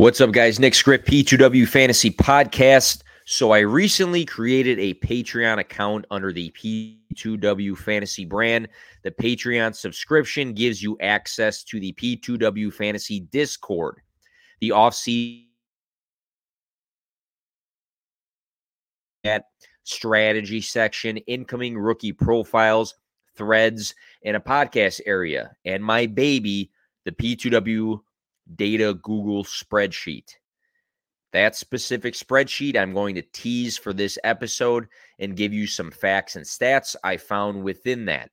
What's up, guys? Nick Script, P2W Fantasy Podcast. So, I recently created a Patreon account under the P2W Fantasy brand. The Patreon subscription gives you access to the P2W Fantasy Discord, the off-season at strategy section, incoming rookie profiles, threads, and a podcast area. And my baby, the P2W data Google spreadsheet. That specific spreadsheet I'm going to tease for this episode and give you some facts and stats I found within that.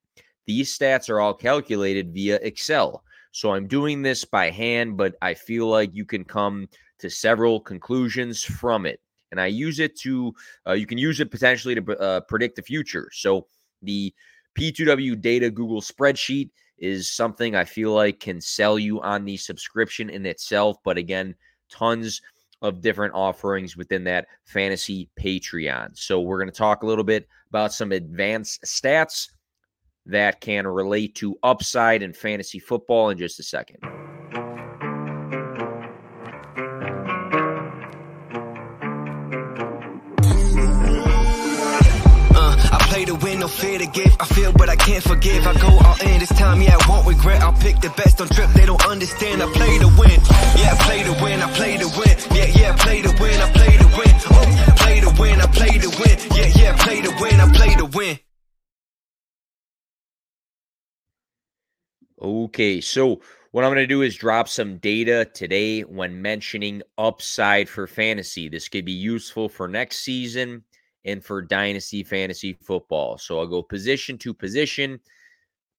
These stats are all calculated via Excel. So I'm doing this by hand, but I feel like you can come to several conclusions from it. And I use it to, uh, you can use it potentially to uh, predict the future. So the P2W data Google spreadsheet is something I feel like can sell you on the subscription in itself. But again, tons of different offerings within that fantasy Patreon. So we're going to talk a little bit about some advanced stats that can relate to upside in fantasy football in just a second. Fear to give. I feel, but I can't forgive. I go all in this time, yeah, I won't regret. I'll pick the best on trip. They don't understand. I play to win. Yeah, I play to win. I play to win. Yeah, yeah, play to win. I play to win. Oh, play to win. I play to win. Yeah, yeah, play to win. I play to win. Okay, so what I'm going to do is drop some data today when mentioning upside for fantasy. This could be useful for next season and for dynasty fantasy football. So I'll go position to position,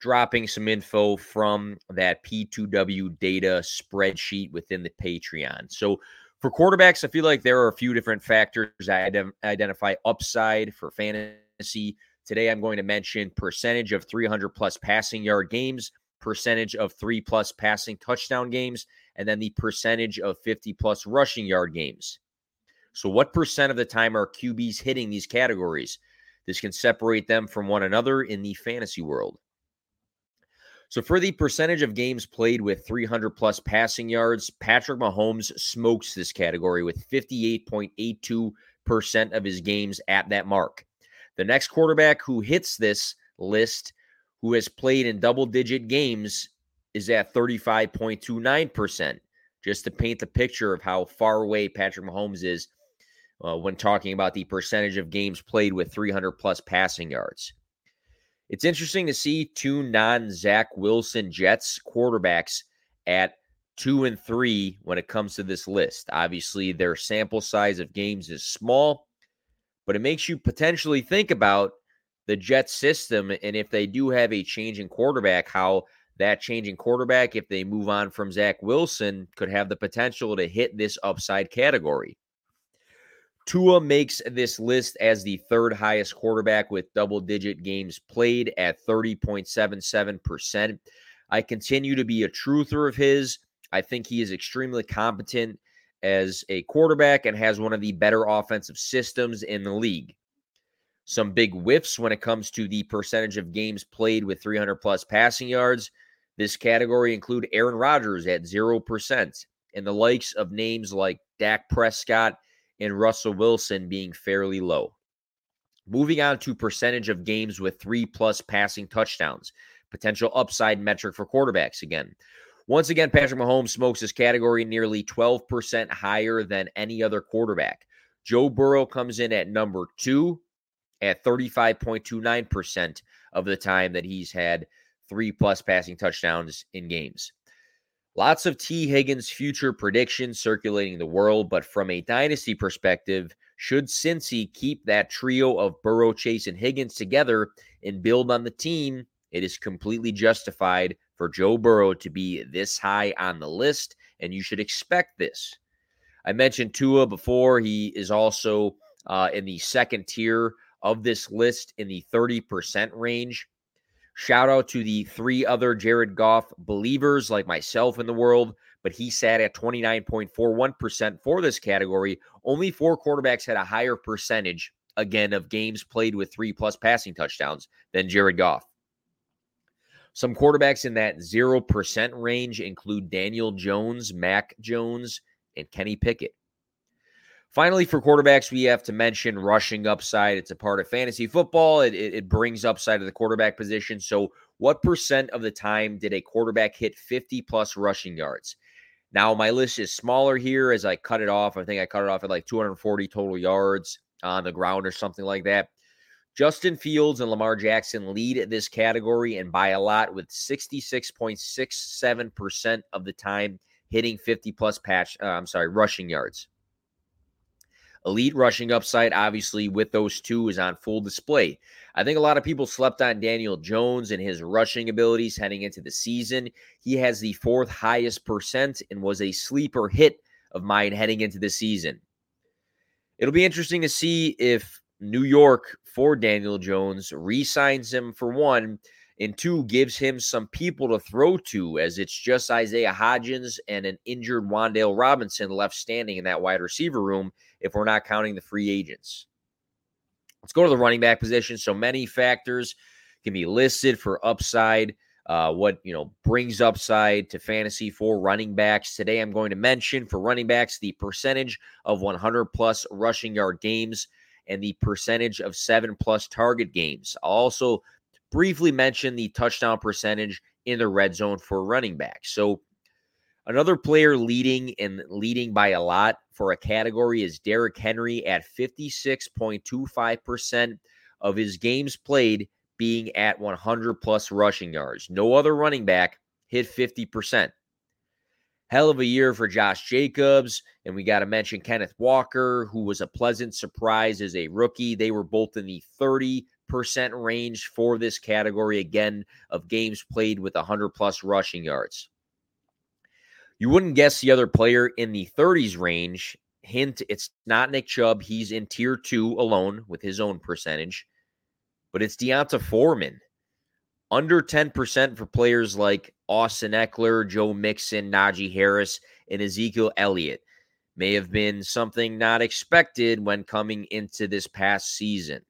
dropping some info from that P2W data spreadsheet within the Patreon. So for quarterbacks, I feel like there are a few different factors I identify upside for fantasy. Today, I'm going to mention percentage of 300 plus passing yard games, percentage of three plus passing touchdown games, and then the percentage of 50 plus rushing yard games. So, what percent of the time are QBs hitting these categories? This can separate them from one another in the fantasy world. So, for the percentage of games played with 300 plus passing yards, Patrick Mahomes smokes this category with 58.82% of his games at that mark. The next quarterback who hits this list, who has played in double digit games, is at 35.29%. Just to paint the picture of how far away Patrick Mahomes is uh, when talking about the percentage of games played with 300 plus passing yards. It's interesting to see two non Zach Wilson Jets quarterbacks at two and three when it comes to this list. Obviously, their sample size of games is small, but it makes you potentially think about the Jets system and if they do have a change in quarterback, how that changing quarterback, if they move on from Zach Wilson, could have the potential to hit this upside category. Tua makes this list as the third highest quarterback with double digit games played at 30.77%. I continue to be a truther of his. I think he is extremely competent as a quarterback and has one of the better offensive systems in the league. Some big whiffs when it comes to the percentage of games played with 300 plus passing yards. This category include Aaron Rodgers at 0% and the likes of names like Dak Prescott and Russell Wilson being fairly low. Moving on to percentage of games with three plus passing touchdowns, potential upside metric for quarterbacks again. Once again, Patrick Mahomes smokes this category nearly 12% higher than any other quarterback. Joe Burrow comes in at number two at 35.29% of the time that he's had three plus passing touchdowns in games. Lots of Tee Higgins future predictions circulating the world, but from a dynasty perspective, should Cincy keep that trio of Burrow, Chase, and Higgins together and build on the team, it is completely justified for Joe Burrow to be this high on the list, and you should expect this. I mentioned Tua before. He is also uh, in the second tier of this list in the 30% range. Shout out to the three other Jared Goff believers like myself in the world, but he sat at 29.41% for this category. Only four quarterbacks had a higher percentage, again, of games played with three plus passing touchdowns than Jared Goff. Some quarterbacks in that 0% range include Daniel Jones, Mac Jones, and Kenny Pickett. Finally, for quarterbacks, we have to mention rushing upside. It's a part of fantasy football. It, it, it, brings upside to the quarterback position. So, what percent of the time did a quarterback hit 50 plus rushing yards? Now, my list is smaller here as I cut it off. I think I cut it off at like 240 total yards on the ground or something like that. Justin Fields and Lamar Jackson lead this category and by a lot with 66.67% of the time hitting 50 plus patch, uh, I'm sorry, rushing yards. Elite rushing upside, obviously, with those two is on full display. I think a lot of people slept on Daniel Jones and his rushing abilities heading into the season. He has the fourth highest percent and was a sleeper hit of mine heading into the season. It'll be interesting to see if New York for Daniel Jones re signs him for one and two gives him some people to throw to, as it's just Isaiah Hodgins and an injured Wan'Dale Robinson left standing in that wide receiver room if we're not counting the free agents. Let's go to the running back position. So many factors can be listed for upside. Uh, what you know brings upside to fantasy for running backs. Today, I'm going to mention for running backs the percentage of 100 plus rushing yard games and the percentage of seven plus target games. I'll also briefly mention the touchdown percentage in the red zone for running backs. So another player leading and leading by a lot for a category is Derrick Henry at 56.25% of his games played being at 100 plus rushing yards. No other running back hit 50%. Hell of a year for Josh Jacobs. And we got to mention Kenneth Walker, who was a pleasant surprise as a rookie. They were both in the 30 percent range for this category again of games played with 100 plus rushing yards. You wouldn't guess the other player in the 30s range. Hint, it's not Nick Chubb. He's in tier two alone with his own percentage, but it's D'Onta Foreman. Under 10% for players like Austin Ekeler, Joe Mixon, Najee Harris, and Ezekiel Elliott. May have been something not expected when coming into this past season.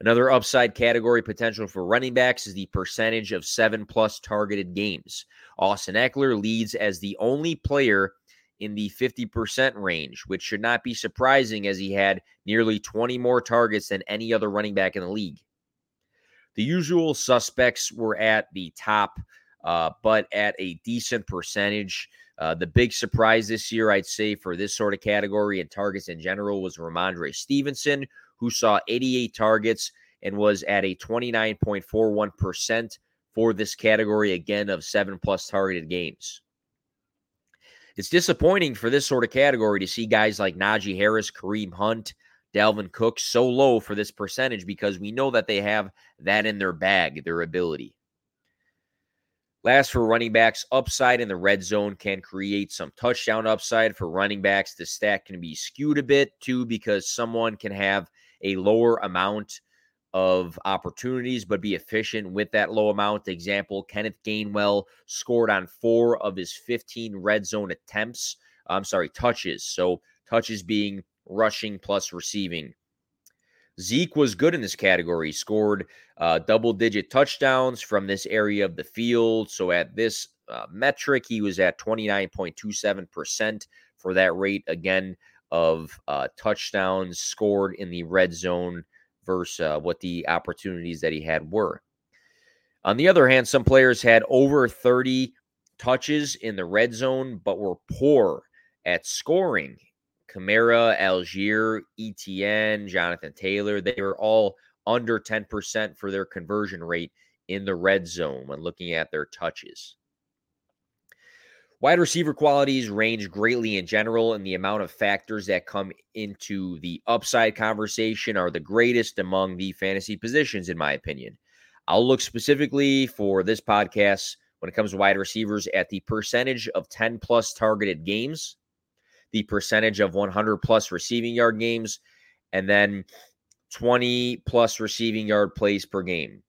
Another upside category potential for running backs is the percentage of seven plus targeted games. Austin Ekeler leads as the only player in the 50% range, which should not be surprising as he had nearly 20 more targets than any other running back in the league. The usual suspects were at the top, uh, but at a decent percentage. Uh, the big surprise this year, I'd say, for this sort of category and targets in general was Rhamondre Stevenson, who saw 88 targets and was at a 29.41% for this category, again, of seven plus targeted games. It's disappointing for this sort of category to see guys like Najee Harris, Kareem Hunt, Dalvin Cook so low for this percentage because we know that they have that in their bag, their ability. Last for running backs, upside in the red zone can create some touchdown upside for running backs. The stat can be skewed a bit too because someone can have a lower amount of opportunities, but be efficient with that low amount. Example Kenneth Gainwell scored on four of his 15 red zone attempts. I'm sorry, touches. So touches being rushing plus receiving. Zeke was good in this category. He scored uh, double digit touchdowns from this area of the field. So at this uh, metric, he was at 29.27% for that rate. Again, of uh, touchdowns scored in the red zone versus uh, what the opportunities that he had were. On the other hand, some players had over 30 touches in the red zone, but were poor at scoring. Kamara, Allgeier, Etienne, Jonathan Taylor, they were all under 10% for their conversion rate in the red zone when looking at their touches. Wide receiver qualities range greatly in general, and the amount of factors that come into the upside conversation are the greatest among the fantasy positions, in my opinion. I'll look specifically for this podcast when it comes to wide receivers at the percentage of 10 plus targeted games, the percentage of 100 plus receiving yard games, and then 20 plus receiving yard plays per game.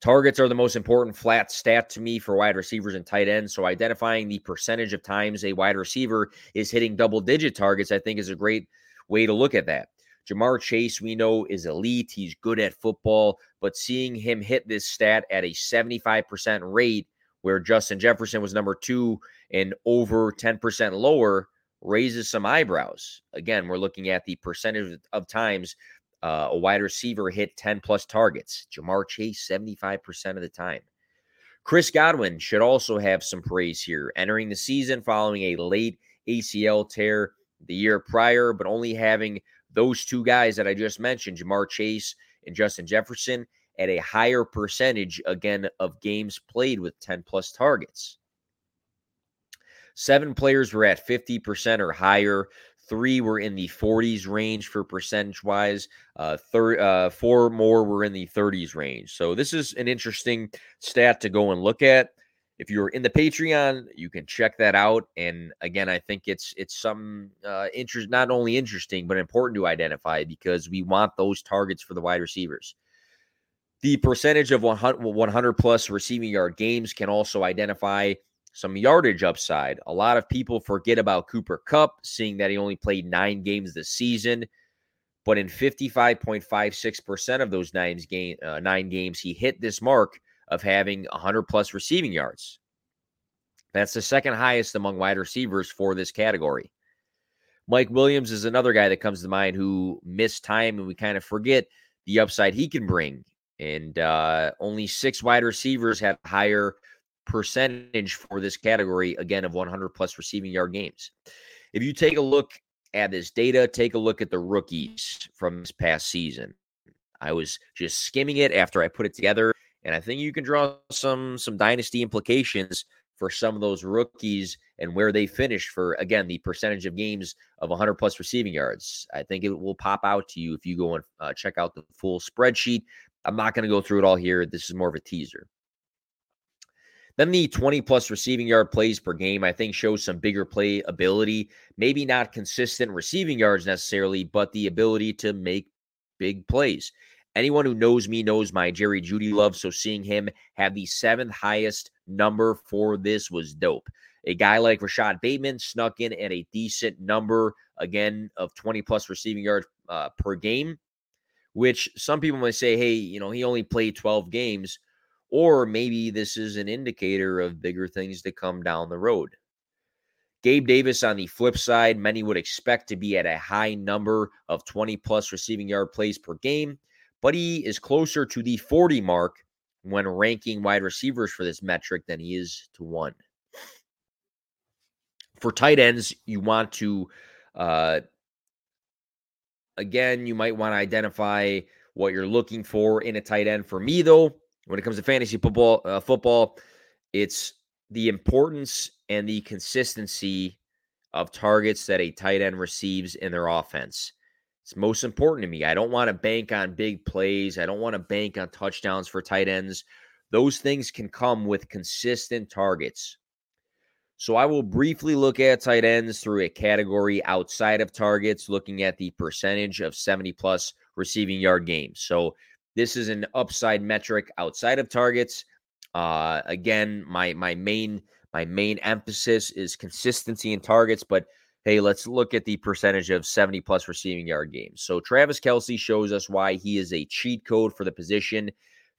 Targets are the most important flat stat to me for wide receivers and tight ends. So identifying the percentage of times a wide receiver is hitting double digit targets, I think is a great way to look at that. Ja'Marr Chase, we know, is elite. He's good at football, but seeing him hit this stat at a 75% rate where Justin Jefferson was number two and over 10% lower raises some eyebrows. Again, we're looking at the percentage of times uh, a wide receiver hit 10 plus targets. Ja'Marr Chase, 75% of the time. Chris Godwin should also have some praise here, entering the season following a late ACL tear the year prior, but only having those two guys that I just mentioned, Ja'Marr Chase and Justin Jefferson, at a higher percentage again of games played with 10 plus targets. Seven players were at 50% or higher. Three were in the 40s range for percentage wise. Uh, thir- uh, four more were in the 30s range. So this is an interesting stat to go and look at. If you're in the Patreon, you can check that out. And again, I think it's it's some uh, interest, not only interesting but important to identify because we want those targets for the wide receivers. The percentage of 100, 100 plus receiving yard games can also identify some yardage upside. A lot of people forget about Cooper Kupp, seeing that he only played nine games this season. But in 55.56% of those nine, game, uh, nine games, he hit this mark of having 100 plus receiving yards. That's the second highest among wide receivers for this category. Mike Williams is another guy that comes to mind who missed time, and we kind of forget the upside he can bring. And uh, only six wide receivers have higher percentage for this category, again, of 100 plus receiving yard games. If you take a look at this data, take a look at the rookies from this past season. I was just skimming it after I put it together, and I think you can draw some some dynasty implications for some of those rookies and where they finished for again the percentage of games of 100 plus receiving yards. I think it will pop out to you if you go and uh, check out the full spreadsheet. I'm not going to go through it all here. This is more of a teaser. Then the 20 plus receiving yard plays per game, I think, shows some bigger play ability. Maybe not consistent receiving yards necessarily, but the ability to make big plays. Anyone who knows me knows my Jerry Jeudy love. So seeing him have the seventh highest number for this was dope. A guy like Rashod Bateman snuck in at a decent number, again, of 20 plus receiving yards uh, per game, which some people might say, hey, you know, he only played 12 games. Or maybe this is an indicator of bigger things to come down the road. Gabe Davis on the flip side, many would expect to be at a high number of 20 plus receiving yard plays per game, but he is closer to the 40 mark when ranking wide receivers for this metric than he is to one. For tight ends, you want to, uh, again, you might want to identify what you're looking for in a tight end. For me, though, when it comes to fantasy football, uh, football, it's the importance and the consistency of targets that a tight end receives in their offense. It's most important to me. I don't want to bank on big plays. I don't want to bank on touchdowns for tight ends. Those things can come with consistent targets. So I will briefly look at tight ends through a category outside of targets, looking at the percentage of 70 plus receiving yard games. So this is an upside metric outside of targets. Uh, again, my my main my main emphasis is consistency in targets, but hey, let's look at the percentage of 70 plus receiving yard games. So Travis Kelce shows us why he is a cheat code for the position.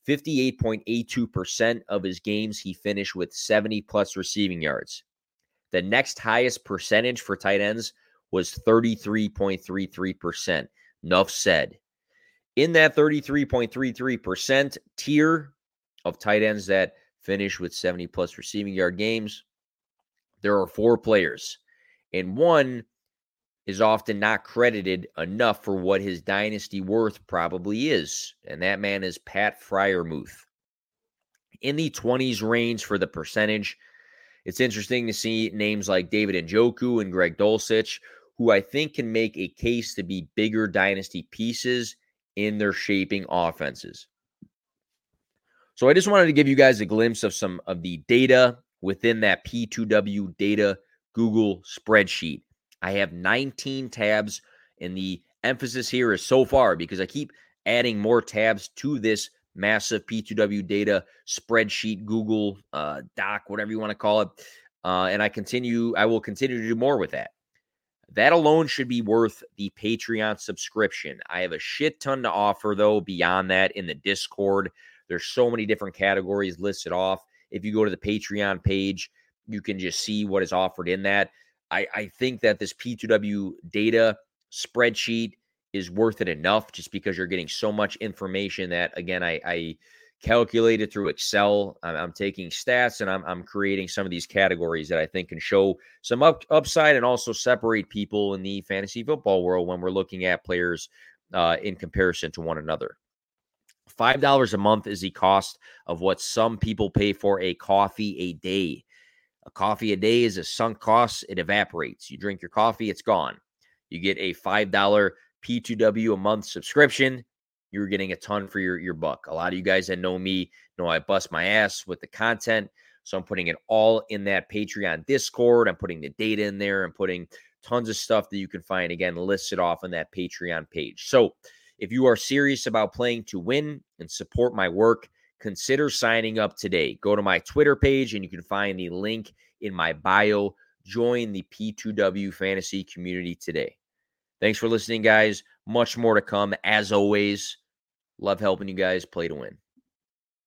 58.82% of his games he finished with 70 plus receiving yards. The next highest percentage for tight ends was 33.33%. Enough said in that 33.33% tier of tight ends that finish with 70 plus receiving yard games, there are four players, and one is often not credited enough for what his dynasty worth probably is, and that man is Pat Freiermuth. In the 20s range for the percentage, it's interesting to see names like David Njoku and Greg Dulcich, who I think can make a case to be bigger dynasty pieces in their shaping offenses. So I just wanted to give you guys a glimpse of some of the data within that P2W data Google spreadsheet. I have 19 tabs, and the emphasis here is so far because I keep adding more tabs to this massive P2W data spreadsheet, Google uh, Doc, whatever you want to call it. Uh, and I continue, I will continue to do more with that. That alone should be worth the Patreon subscription. I have a shit ton to offer, though, beyond that in the Discord. There's so many different categories listed off. If you go to the Patreon page, you can just see what is offered in that. I, I think that this P2W data spreadsheet is worth it enough just because you're getting so much information that, again, I, I calculated through Excel. I'm, I'm, taking stats and I'm, I'm creating some of these categories that I think can show some up, upside and also separate people in the fantasy football world when we're looking at players uh, in comparison to one another. $5 a month is the cost of what some people pay for a coffee a day. A coffee a day is a sunk cost, it evaporates. You drink your coffee, it's gone. You get a $5 P2W a month subscription. You're getting a ton for your, your buck. A lot of you guys that know me know I bust my ass with the content. So I'm putting it all in that Patreon Discord. I'm putting the data in there. I'm putting tons of stuff that you can find again listed off on that Patreon page. So if you are serious about playing to win and support my work, consider signing up today. Go to my Twitter page and you can find the link in my bio. Join the P2W fantasy community today. Thanks for listening, guys. Much more to come. As always, love helping you guys play to win.